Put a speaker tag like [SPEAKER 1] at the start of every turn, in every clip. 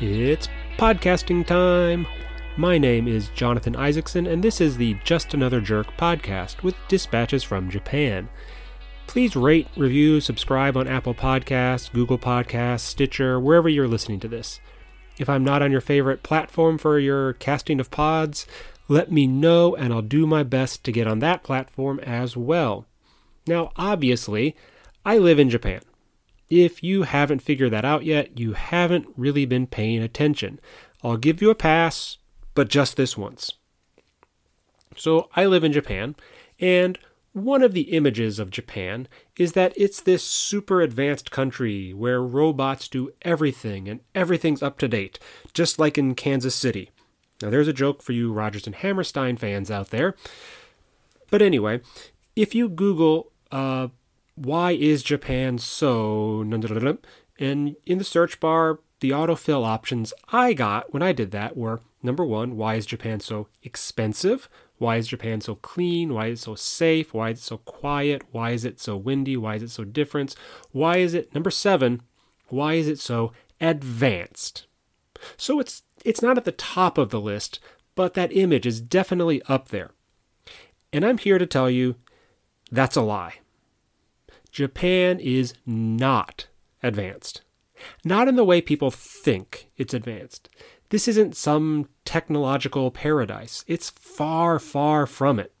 [SPEAKER 1] It's podcasting time. My name is Jonathan Isaacson, and this is the Just Another Jerk podcast with dispatches from Japan. Please rate, review, subscribe on Apple Podcasts, Google Podcasts, Stitcher, wherever you're listening to this. If I'm not on your favorite platform for your casting of pods, let me know and I'll do my best to get on that platform as well. Now, obviously, I live in Japan. If you haven't figured that out yet, you haven't really been paying attention. I'll give you a pass, but just this once. So, I live in Japan, and one of the images of Japan is that it's this super advanced country where robots do everything and everything's up to date, just like in Kansas City. Now, there's a joke for you Rodgers and Hammerstein fans out there. But anyway, if you Google uh, why is Japan so? And in the search bar, the autofill options I got when I did that were number one, why is Japan so expensive? Why is Japan so clean? Why is it so safe? Why is it so quiet? Why is it so windy? Why is it so different? Why is it number seven? Why is it so advanced? So it's it's not at the top of the list, but that image is definitely up there. And I'm here to tell you that's a lie. Japan is not advanced. Not in the way people think it's advanced. This isn't some technological paradise. It's far, far from it.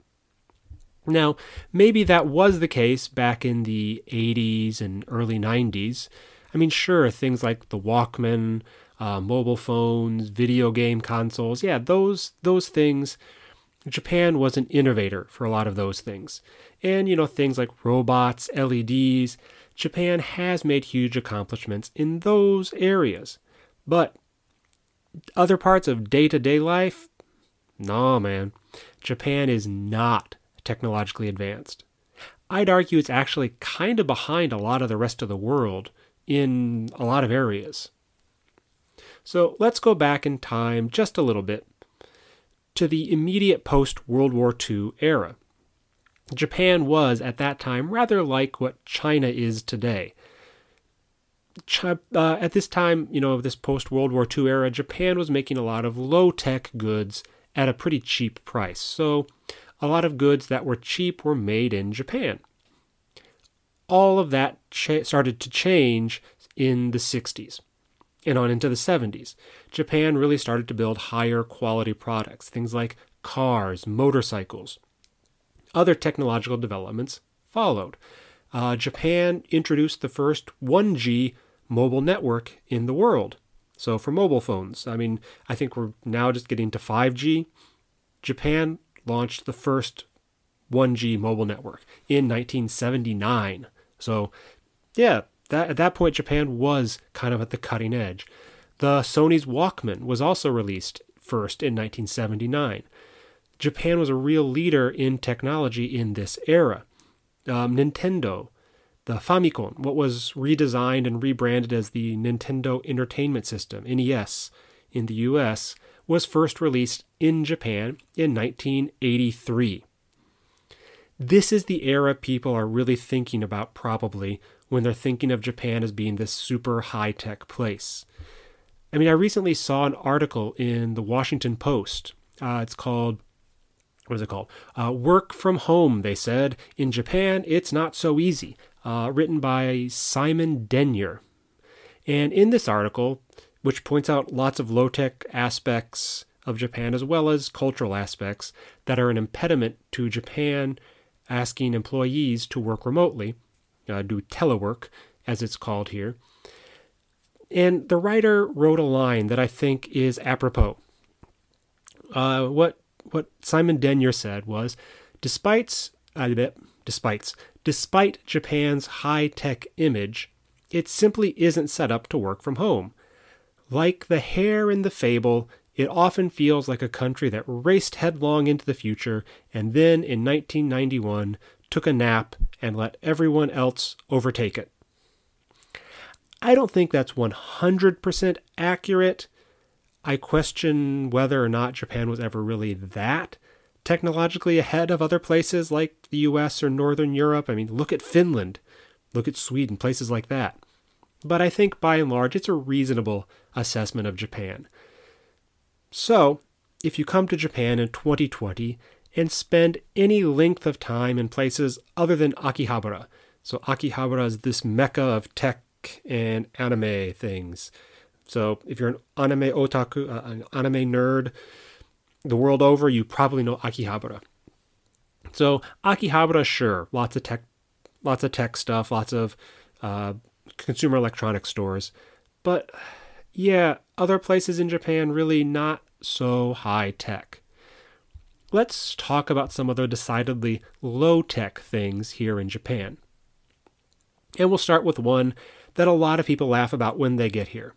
[SPEAKER 1] Now, maybe that was the case back in the 80s and early 90s. I mean, sure, things like the Walkman, uh, mobile phones, video game consoles, yeah, those those things Japan was an innovator for a lot of those things. And, you know, things like robots, LEDs, Japan has made huge accomplishments in those areas. But other parts of day to day life, nah, man. Japan is not technologically advanced. I'd argue it's actually kind of behind a lot of the rest of the world in a lot of areas. So let's go back in time just a little bit to the immediate post World War II era. Japan was, at that time, rather like what China is today. uh, at this time, you know, of this post World War II era, Japan was making a lot of low tech goods at a pretty cheap price. So, a lot of goods that were cheap were made in Japan. All of that cha- started to change in the 60s and on into the 70s. Japan really started to build higher quality products, things like cars, motorcycles. Other technological developments followed. Uh, Japan introduced the first 1G mobile network in the world. So, for mobile phones, I mean, I think we're now just getting to 5G. Japan launched the first 1G mobile network in 1979. So, yeah, that, at that point, Japan was kind of at the cutting edge. The Sony's Walkman was also released first in 1979. Japan was a real leader in technology in this era. Um, Nintendo, the Famicom, what was redesigned and rebranded as the Nintendo Entertainment System, NES, in the US, was first released in Japan in 1983. This is the era people are really thinking about, probably, when they're thinking of Japan as being this super high tech place. I mean, I recently saw an article in the Washington Post. Uh, it's called, what is it called? Uh, Work from Home, they said. In Japan, it's not so easy. Uh, written by Simon Denyer. And in this article, which points out lots of low tech aspects of Japan as well as cultural aspects that are an impediment to Japan asking employees to work remotely, uh, do telework, as it's called here. And the writer wrote a line that I think is apropos. Uh, what what Simon Denyer said was, despite uh, despite despite Japan's high tech image, it simply isn't set up to work from home. Like the hare in the fable, it often feels like a country that raced headlong into the future and then in 1991 took a nap and let everyone else overtake it. I don't think that's 100% accurate. I question whether or not Japan was ever really that technologically ahead of other places like the US or Northern Europe. I mean, look at Finland, look at Sweden, places like that. but I think by and large it's a reasonable assessment of Japan. So, if you come to Japan in 2020 and spend any length of time in places other than Akihabara, so Akihabara is this mecca of tech and anime things. So if you're an anime otaku, uh, an anime nerd, the world over, you probably know Akihabara. So Akihabara, sure, lots of tech, lots of tech stuff, lots of uh, consumer electronic stores, but yeah, other places in Japan really not so high tech. Let's talk about some other decidedly low tech things here in Japan. And we'll start with one that a lot of people laugh about when they get here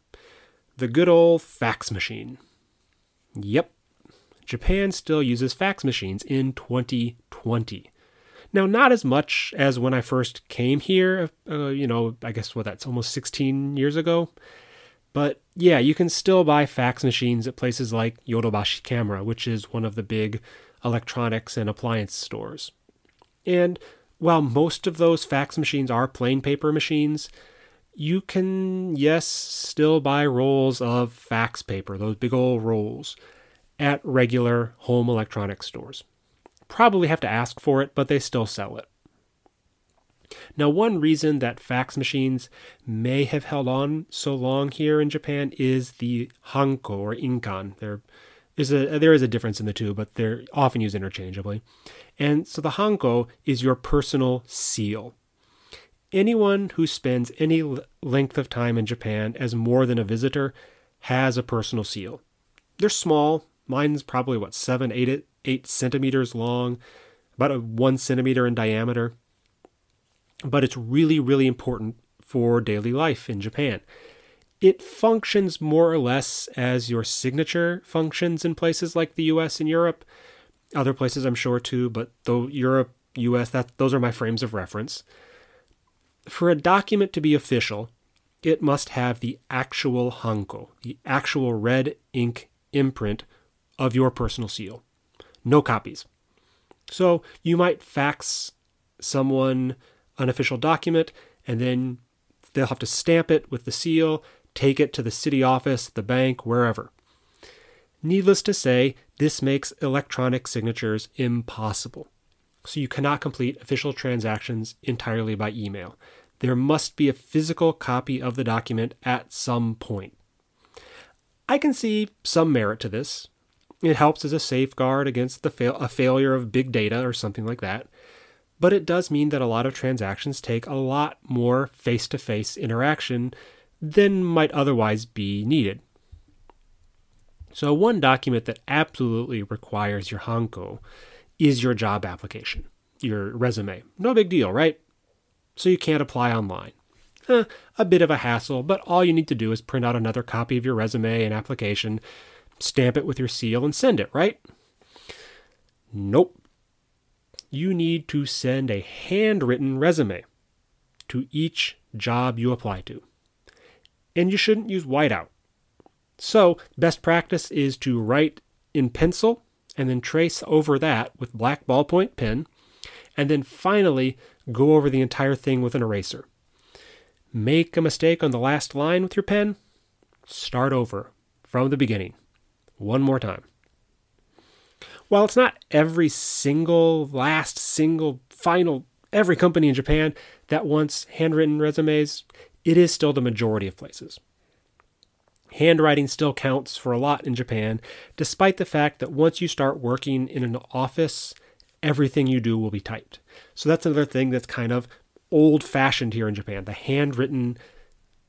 [SPEAKER 1] the good old fax machine. Yep, Japan still uses fax machines in 2020. Now, not as much as when I first came here, uh, you know, I guess what that's almost 16 years ago. But yeah, you can still buy fax machines at places like Yodobashi Camera, which is one of the big electronics and appliance stores. And while most of those fax machines are plain paper machines, you can, yes, still buy rolls of fax paper, those big old rolls, at regular home electronics stores. Probably have to ask for it, but they still sell it. Now, one reason that fax machines may have held on so long here in Japan is the hanko or inkan. There is a there is a difference in the two, but they're often used interchangeably. And so the hanko is your personal seal. Anyone who spends any length of time in Japan as more than a visitor has a personal seal. They're small. Mine's probably what seven, eight, eight centimeters long, about a one centimeter in diameter but it's really, really important for daily life in Japan. It functions more or less as your signature functions in places like the US and Europe. Other places I'm sure too, but though Europe, US, that those are my frames of reference. For a document to be official, it must have the actual hanko, the actual red ink imprint of your personal seal. No copies. So you might fax someone an official document, and then they'll have to stamp it with the seal, take it to the city office, the bank, wherever. Needless to say, this makes electronic signatures impossible. So you cannot complete official transactions entirely by email. There must be a physical copy of the document at some point. I can see some merit to this. It helps as a safeguard against the fail- a failure of big data or something like that but it does mean that a lot of transactions take a lot more face to face interaction than might otherwise be needed. So, one document that absolutely requires your Hanko is your job application, your resume. No big deal, right? So, you can't apply online. Eh, a bit of a hassle, but all you need to do is print out another copy of your resume and application, stamp it with your seal, and send it, right? Nope you need to send a handwritten resume to each job you apply to. And you shouldn't use whiteout. So, best practice is to write in pencil and then trace over that with black ballpoint pen, and then finally go over the entire thing with an eraser. Make a mistake on the last line with your pen, start over from the beginning. One more time. While it's not every single, last, single, final, every company in Japan that wants handwritten resumes, it is still the majority of places. Handwriting still counts for a lot in Japan, despite the fact that once you start working in an office, everything you do will be typed. So that's another thing that's kind of old fashioned here in Japan the handwritten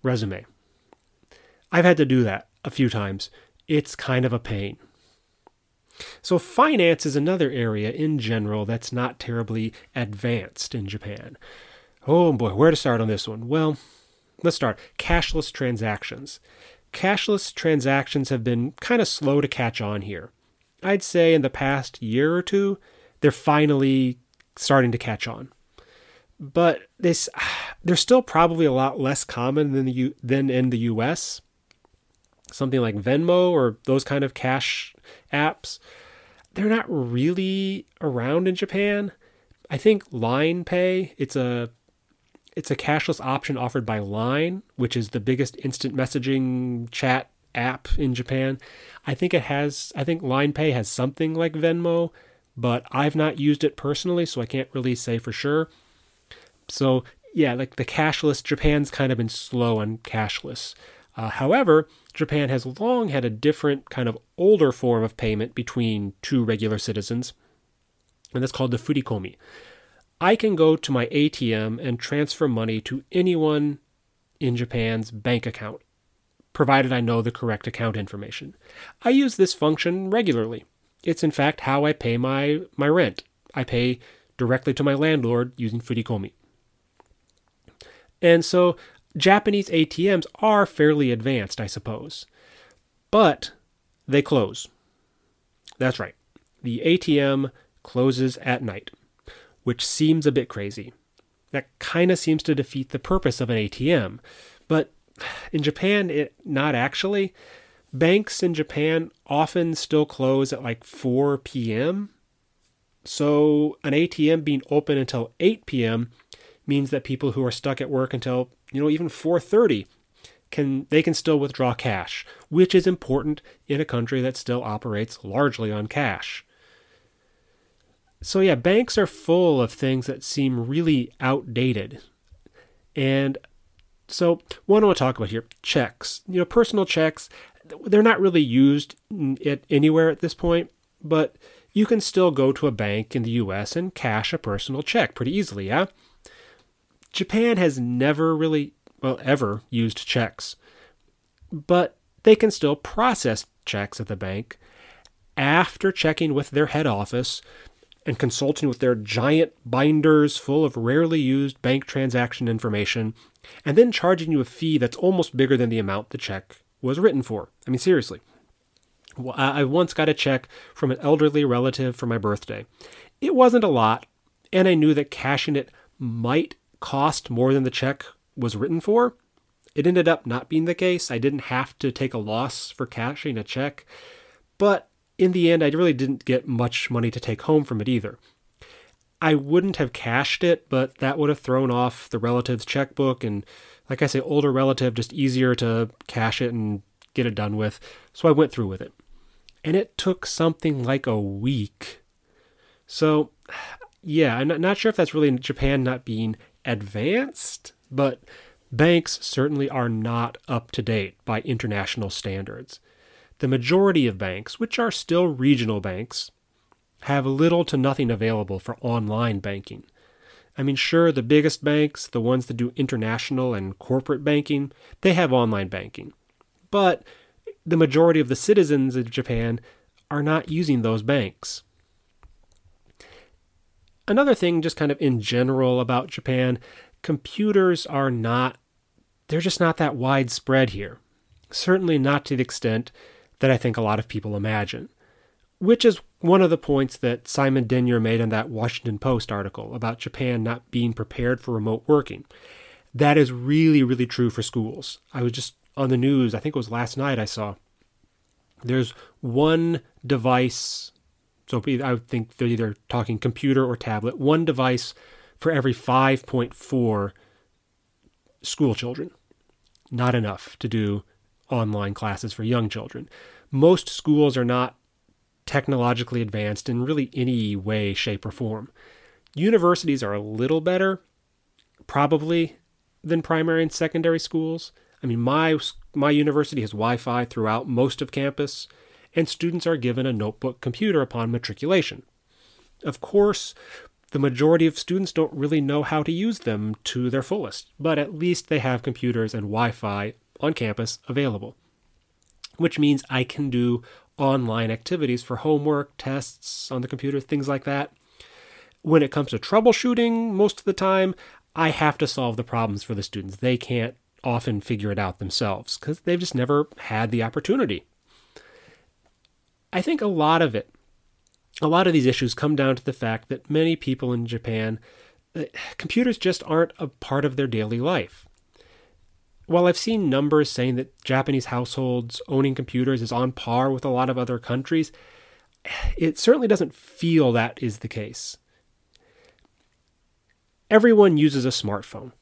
[SPEAKER 1] resume. I've had to do that a few times. It's kind of a pain. So, finance is another area in general that's not terribly advanced in Japan. Oh boy, where to start on this one? Well, let's start. Cashless transactions. Cashless transactions have been kind of slow to catch on here. I'd say in the past year or two, they're finally starting to catch on. But this, they're still probably a lot less common than the U, than in the U.S. Something like Venmo or those kind of cash apps, they're not really around in Japan. I think Line Pay, it's a It's a cashless option offered by Line, which is the biggest instant messaging chat app in Japan. I think it has, I think Line Pay has something like Venmo, but I've not used it personally, so I can't really say for sure. So, yeah, like the cashless, Japan's kind of been slow on cashless. Uh, however, Japan has long had a different kind of older form of payment between two regular citizens, and that's called the furikomi. I can go to my ATM and transfer money to anyone in Japan's bank account, provided I know the correct account information. I use this function regularly. It's in fact how I pay my, my rent. I pay directly to my landlord using furikomi. And so Japanese ATMs are fairly advanced, I suppose. But they close. That's right. The ATM closes at night, which seems a bit crazy. That kind of seems to defeat the purpose of an ATM. But in Japan, it not actually. Banks in Japan often still close at like 4 p.m. So an ATM being open until 8 p.m. means that people who are stuck at work until you know, even 430 can they can still withdraw cash, which is important in a country that still operates largely on cash. So yeah, banks are full of things that seem really outdated. And so what I want to talk about here, checks. You know, personal checks, they're not really used anywhere at this point, but you can still go to a bank in the US and cash a personal check pretty easily, yeah? Japan has never really, well, ever used checks, but they can still process checks at the bank after checking with their head office and consulting with their giant binders full of rarely used bank transaction information, and then charging you a fee that's almost bigger than the amount the check was written for. I mean, seriously. I once got a check from an elderly relative for my birthday. It wasn't a lot, and I knew that cashing it might cost more than the check was written for. It ended up not being the case. I didn't have to take a loss for cashing a check, but in the end, I really didn't get much money to take home from it either. I wouldn't have cashed it, but that would have thrown off the relative's checkbook, and like I say, older relative, just easier to cash it and get it done with. So I went through with it. And it took something like a week. So, yeah, I'm not sure if that's really Japan not being advanced, but banks certainly are not up to date by international standards. The majority of banks, which are still regional banks, have little to nothing available for online banking. I mean, sure, the biggest banks, the ones that do international and corporate banking, they have online banking. But the majority of the citizens of Japan are not using those banks. Another thing, just kind of in general about Japan, computers are not, they're just not that widespread here. Certainly not to the extent that I think a lot of people imagine. Which is one of the points that Simon Denyer made in that Washington Post article about Japan not being prepared for remote working. That is really, really true for schools. I was just on the news, I think it was last night I saw. There's one device so I would think they're either talking computer or tablet, one device for every 5.4 school children. Not enough to do online classes for young children. Most schools are not technologically advanced in really any way, shape, or form. Universities are a little better, probably, than primary and secondary schools. I mean, my my university has Wi-Fi throughout most of campus and students are given a notebook computer upon matriculation. Of course, the majority of students don't really know how to use them to their fullest, but at least they have computers and Wi Fi on campus available, which means I can do online activities for homework, tests on the computer, things like that. When it comes to troubleshooting, most of the time, I have to solve the problems for the students. They can't often figure it out themselves because they've just never had the opportunity. I think a lot of it, a lot of these issues come down to the fact that many people in Japan, uh, computers just aren't a part of their daily life. While I've seen numbers saying that Japanese households owning computers is on par with a lot of other countries, it certainly doesn't feel that is the case. Everyone uses a smartphone.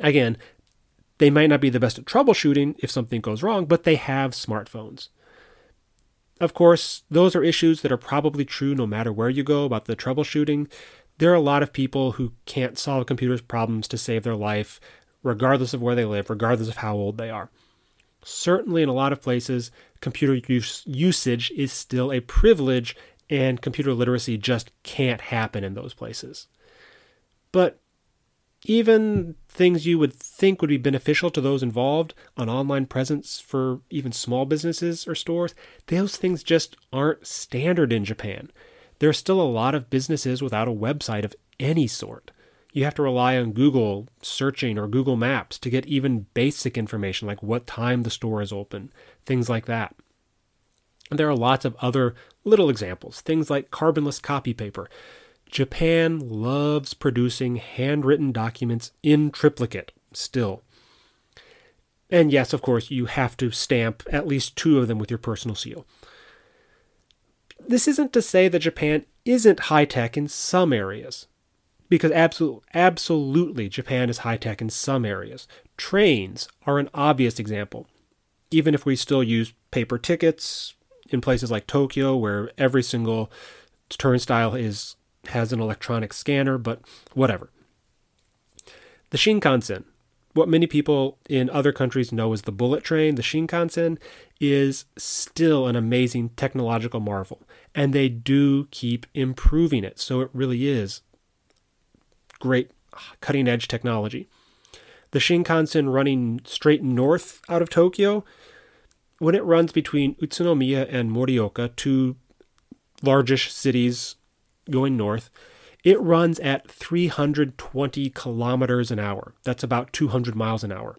[SPEAKER 1] Again, they might not be the best at troubleshooting if something goes wrong, but they have smartphones. Of course, those are issues that are probably true no matter where you go about the troubleshooting. There are a lot of people who can't solve a computer's problems to save their life, regardless of where they live, regardless of how old they are. Certainly, in a lot of places, computer use, usage is still a privilege, and computer literacy just can't happen in those places. But even things you would think would be beneficial to those involved, an online presence for even small businesses or stores, those things just aren't standard in Japan. There are still a lot of businesses without a website of any sort. You have to rely on Google searching or Google Maps to get even basic information like what time the store is open, things like that. And there are lots of other little examples, things like carbonless copy paper. Japan loves producing handwritten documents in triplicate still. And yes, of course, you have to stamp at least two of them with your personal seal. This isn't to say that Japan isn't high tech in some areas, because absolutely, absolutely Japan is high tech in some areas. Trains are an obvious example. Even if we still use paper tickets in places like Tokyo, where every single turnstile is has an electronic scanner, but whatever. The Shinkansen, what many people in other countries know as the bullet train, the Shinkansen, is still an amazing technological marvel. And they do keep improving it. So it really is great cutting edge technology. The Shinkansen running straight north out of Tokyo, when it runs between Utsunomiya and Morioka, two largish cities going north, it runs at 320 kilometers an hour. That's about 200 miles an hour.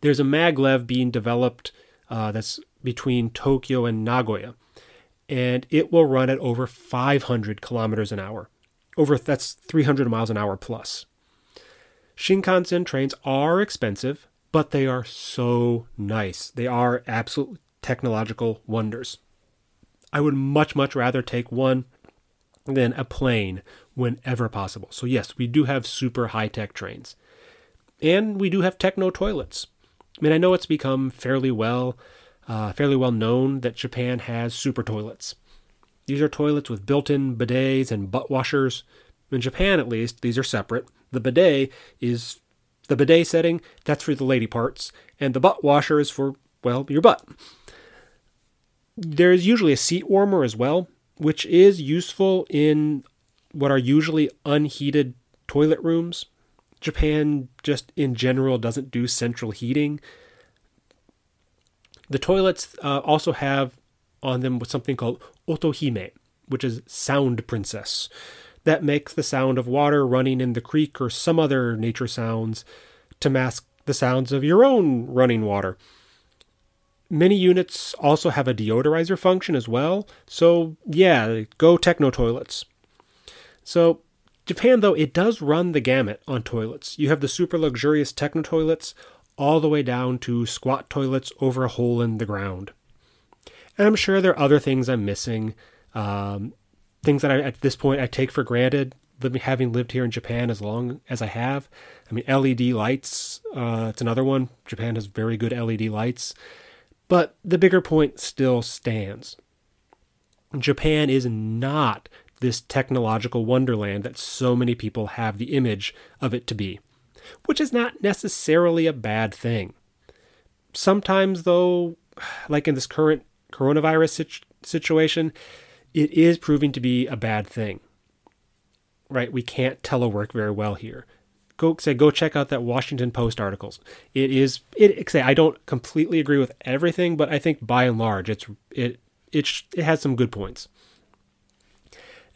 [SPEAKER 1] There's a maglev being developed uh, that's between Tokyo and Nagoya, and it will run at over 500 kilometers an hour. Over that's 300 miles an hour plus. Shinkansen trains are expensive, but they are so nice. They are absolute technological wonders. I would much, much rather take one than a plane whenever possible. So, yes, we do have super high tech trains. And we do have techno toilets. I mean, I know it's become fairly well, uh, fairly well known that Japan has super toilets. These are toilets with built-in bidets and butt washers. In Japan, at least, these are separate. The bidet is the bidet setting. That's for the lady parts, and the butt washer is for well your butt. There's usually a seat warmer as well, which is useful in what are usually unheated toilet rooms. Japan just in general doesn't do central heating. The toilets uh, also have on them something called otohime, which is sound princess. That makes the sound of water running in the creek or some other nature sounds to mask the sounds of your own running water. Many units also have a deodorizer function as well. So, yeah, go techno toilets. So, Japan, though, it does run the gamut on toilets. You have the super luxurious techno toilets all the way down to squat toilets over a hole in the ground. And I'm sure there are other things I'm missing, um, things that I, at this point I take for granted, living, having lived here in Japan as long as I have. I mean, LED lights, uh, it's another one. Japan has very good LED lights. But the bigger point still stands. Japan is not this technological wonderland that so many people have the image of it to be, which is not necessarily a bad thing. Sometimes, though, like in this current coronavirus situation, it is proving to be a bad thing. Right? We can't telework very well here go say go check out that Washington Post articles. It is it say I don't completely agree with everything, but I think by and large it's it it it has some good points.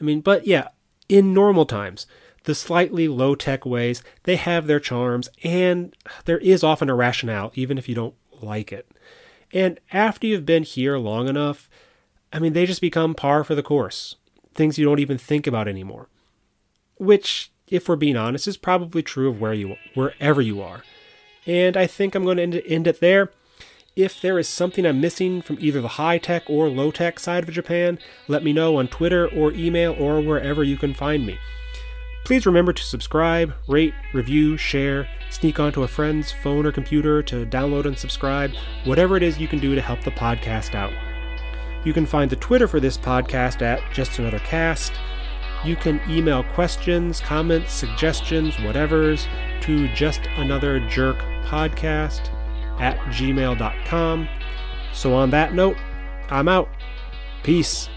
[SPEAKER 1] I mean, but yeah, in normal times, the slightly low tech ways they have their charms, and there is often a rationale, even if you don't like it. And after you've been here long enough, I mean, they just become par for the course. Things you don't even think about anymore. Which if we're being honest, is probably true of where you wherever you are. And I think I'm going to end end it there. If there is something I'm missing from either the high tech or low tech side of Japan, let me know on Twitter or email or wherever you can find me. Please remember to subscribe, rate, review, share, sneak onto a friend's phone or computer to download and subscribe, whatever it is you can do to help the podcast out. You can find the Twitter for this podcast at Just Another Cast. You can email questions, comments, suggestions, whatevers to just another jerk podcast at gmail.com. So, on that note, I'm out. Peace.